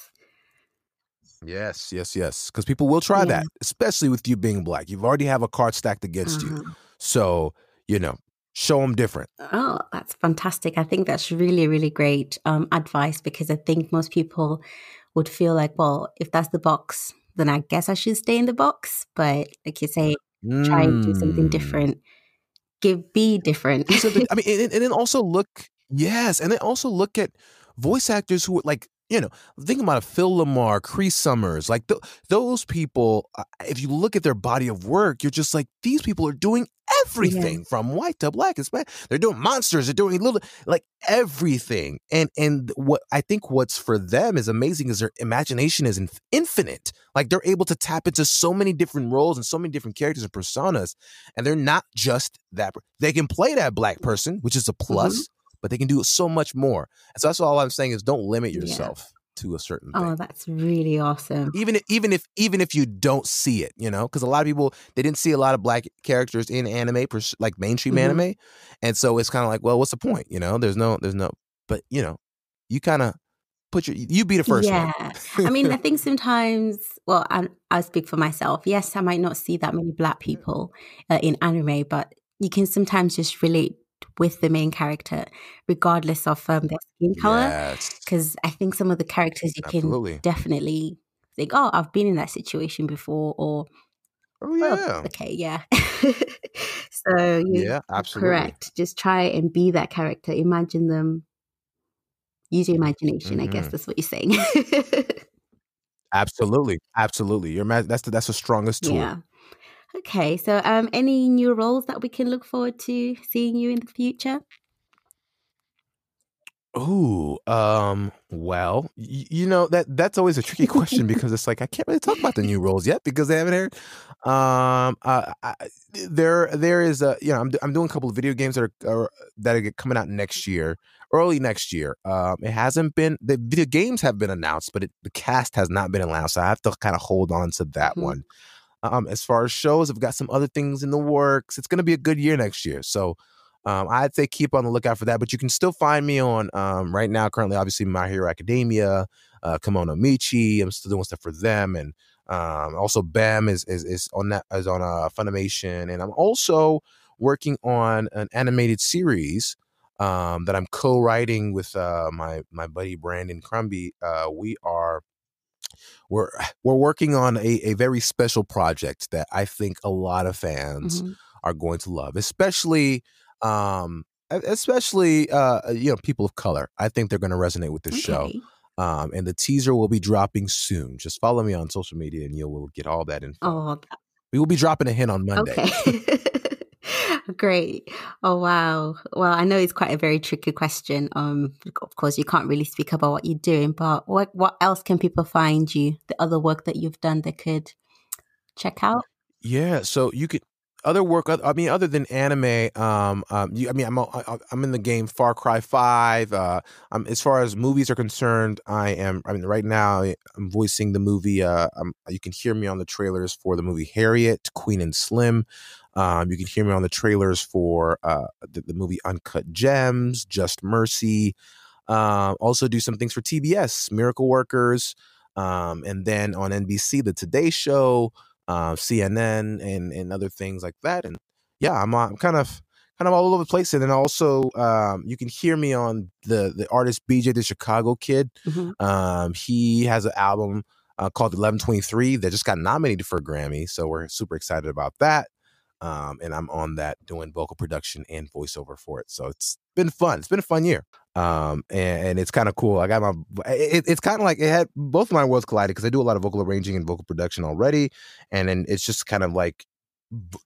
Speaker 2: Yes, yes, yes. Because people will try yeah. that, especially with you being black. You've already have a card stacked against uh-huh. you. So, you know, show them different.
Speaker 1: Oh, that's fantastic. I think that's really, really great um, advice because I think most people would feel like, well, if that's the box, then I guess I should stay in the box. But like you say, mm. try and do something mm. different. Give, be different.
Speaker 2: I *laughs* mean, and, and then also look, yes, and then also look at voice actors who like you know, think about Phil LaMarr, Cree Summers, like th- those people. Uh, if you look at their body of work, you're just like these people are doing everything yeah. from white to black Spanish. They're doing monsters. They're doing little like everything. And and what I think what's for them is amazing is their imagination is infinite. Like they're able to tap into so many different roles and so many different characters and personas, and they're not just that. They can play that black person, which is a plus, mm-hmm. But they can do so much more. And so that's all I'm saying is don't limit yourself. Yeah to a certain
Speaker 1: thing. Oh, that's really awesome.
Speaker 2: Even if, even if even if you don't see it, you know, because a lot of people they didn't see a lot of black characters in anime, like mainstream mm-hmm. anime, and so it's kind of like, well, what's the point? You know, there's no, there's no, but you know, you kind of put your, you be the first
Speaker 1: yeah. I mean, I think sometimes, well, I I speak for myself. Yes, I might not see that many black *laughs* people uh, in anime, but you can sometimes just relate with the main character, regardless of um, their skin color. Because yes. I think some of the characters you Absolutely. can definitely think, oh, I've been in that situation before, or
Speaker 2: oh yeah,
Speaker 1: okay, yeah. *laughs* so
Speaker 2: yeah, absolutely
Speaker 1: correct. Just try and be that character. Imagine them. Use your imagination. Mm-hmm. I guess mm-hmm. that's what you're saying. *laughs*
Speaker 2: absolutely, absolutely. Your that's the, that's the strongest tool.
Speaker 1: Yeah. Okay, so um, any new roles that we can look forward to seeing you in the future?
Speaker 2: Oh, um, well, y- you know that that's always a tricky question *laughs* because it's like I can't really talk about the new roles yet because they haven't aired. Um, uh, I, there there is a you know I'm I'm doing a couple of video games that are, are that are coming out next year, early next year. Um, it hasn't been the video games have been announced, but it, the cast has not been announced. So I have to kind of hold on to that mm-hmm. one. Um, as far as shows, I've got some other things in the works. It's going to be a good year next year. So um, I'd say keep on the lookout for that. But you can still find me on um, right now, currently, obviously, My Hero Academia, uh, Kemono Michi. I'm still doing stuff for them. And um, also, BEM is, is, is on that, is on uh, Funimation. And I'm also working on an animated series um, that I'm co-writing with uh, my my buddy Brandon Crumby. Uh, we are we're we're working on a, a very special project that I think a lot of fans mm-hmm. are going to love, especially um especially uh you know people of color. I think they're going to resonate with this okay. show. Um, and the teaser will be dropping soon. Just follow me on social media, and you will get all that info. Oh, we will be dropping a hint on Monday.
Speaker 1: Okay. *laughs* *laughs* Great. Oh wow. Well, I know it's quite a very tricky question. Um, of course, you can't really speak about what you're doing, but what what else can people find you? The other work that you've done they could check out.
Speaker 2: Yeah. So you could other work. I mean, other than anime, um, um, you, I mean, I'm I'm in the game Far Cry Five. Uh, um, as far as movies are concerned, I am. I mean, right now I'm voicing the movie. Uh, um, you can hear me on the trailers for the movie Harriet, Queen and Slim. Um, you can hear me on the trailers for uh, the, the, movie Uncut Gems, Just Mercy. Uh, also, do some things for TBS, Miracle Workers, um, and then on NBC, The Today Show, uh, CNN, and and other things like that. And yeah, I'm, uh, I'm kind of kind of all over the place. And then also, um, you can hear me on the the artist BJ the Chicago Kid. Mm-hmm. Um, he has an album uh, called 1123 that just got nominated for a Grammy. So we're super excited about that. Um, and I'm on that doing vocal production and voiceover for it. So it's been fun. It's been a fun year. Um, and, and it's kind of cool. I got my, it, it's kind of like it had both of my worlds collided because I do a lot of vocal arranging and vocal production already. And then it's just kind of like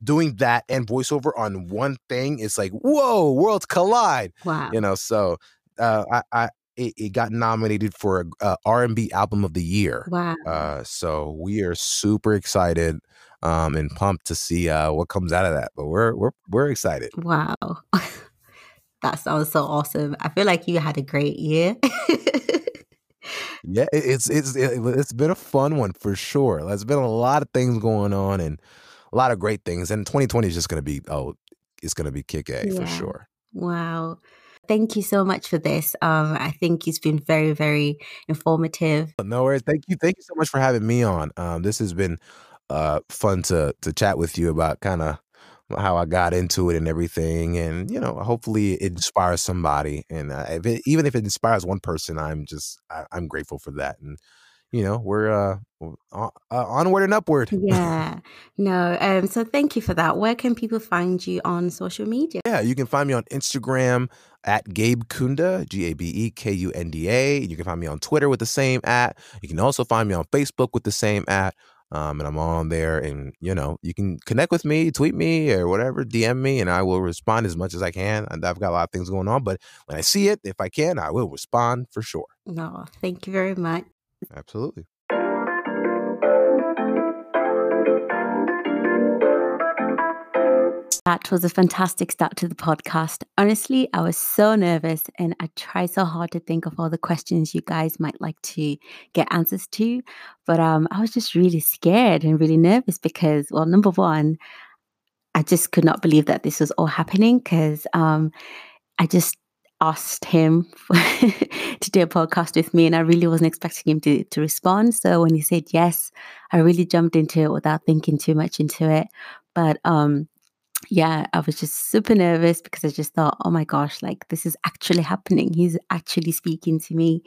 Speaker 2: doing that and voiceover on one thing. It's like, whoa, worlds collide.
Speaker 1: Wow.
Speaker 2: You know, so uh, I, I, it, it, got nominated for a, a R&B album of the year.
Speaker 1: Wow.
Speaker 2: Uh, so we are super excited um, and pumped to see uh, what comes out of that. But we're we're we're excited.
Speaker 1: Wow, *laughs* that sounds so awesome! I feel like you had a great year. *laughs*
Speaker 2: yeah, it's it's it's been a fun one for sure. There's been a lot of things going on and a lot of great things. And 2020 is just going to be oh, it's going to be kick a yeah. for sure.
Speaker 1: Wow thank you so much for this. Um, I think it's been very, very informative.
Speaker 2: No worries. Thank you. Thank you so much for having me on. Um, this has been uh, fun to to chat with you about kind of how I got into it and everything, and you know, hopefully it inspires somebody. And uh, if it, even if it inspires one person, I'm just I, am grateful for that. And you know, we're uh, uh, onward and upward. *laughs*
Speaker 1: Yeah. No. Um. So thank you for that. Where can people find you on social media?
Speaker 2: Yeah, you can find me on Instagram at Gabe Kunda, G A B E K U N D A. You can find me on Twitter with the same at. You can also find me on Facebook with the same at. Um, and I'm on there, and you know, you can connect with me, tweet me, or whatever, DM me, and I will respond as much as I can. And I've got a lot of things going on, but when I see it, if I can, I will respond for sure.
Speaker 1: No, thank you very much.
Speaker 2: Absolutely.
Speaker 1: That was a fantastic start to the podcast. Honestly, I was so nervous and I tried so hard to think of all the questions you guys might like to get answers to. But um, I was just really scared and really nervous because, well, number one, I just could not believe that this was all happening because um, I just asked him *laughs* to do a podcast with me and I really wasn't expecting him to, to respond. So when he said yes, I really jumped into it without thinking too much into it. But um, yeah, I was just super nervous because I just thought, oh my gosh, like this is actually happening. He's actually speaking to me.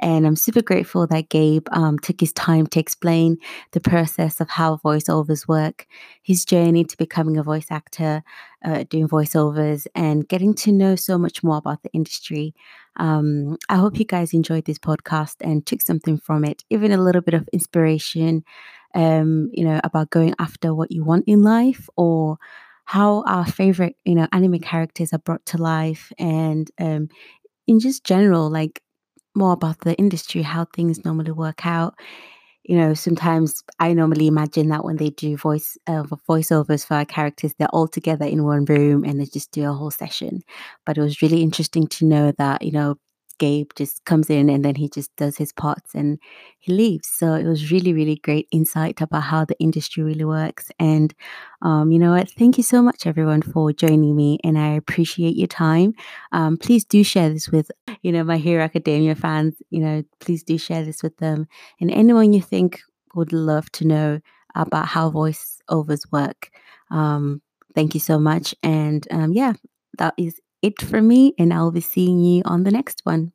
Speaker 1: And I'm super grateful that Gabe um, took his time to explain the process of how voiceovers work, his journey to becoming a voice actor, uh, doing voiceovers, and getting to know so much more about the industry. Um, I hope you guys enjoyed this podcast and took something from it, even a little bit of inspiration, um, you know, about going after what you want in life or how our favorite, you know, anime characters are brought to life and um, in just general, like more about the industry, how things normally work out. You know, sometimes I normally imagine that when they do voice uh, voiceovers for our characters, they're all together in one room and they just do a whole session. But it was really interesting to know that, you know, Gabe just comes in and then he just does his parts and he leaves. So it was really, really great insight about how the industry really works. And um, you know what? Thank you so much, everyone, for joining me, and I appreciate your time. Um, please do share this with you know my Hero Academia fans. You know, please do share this with them and anyone you think would love to know about how voiceovers work. Um, thank you so much, and um, yeah, that is it for me, and I'll be seeing you on the next one.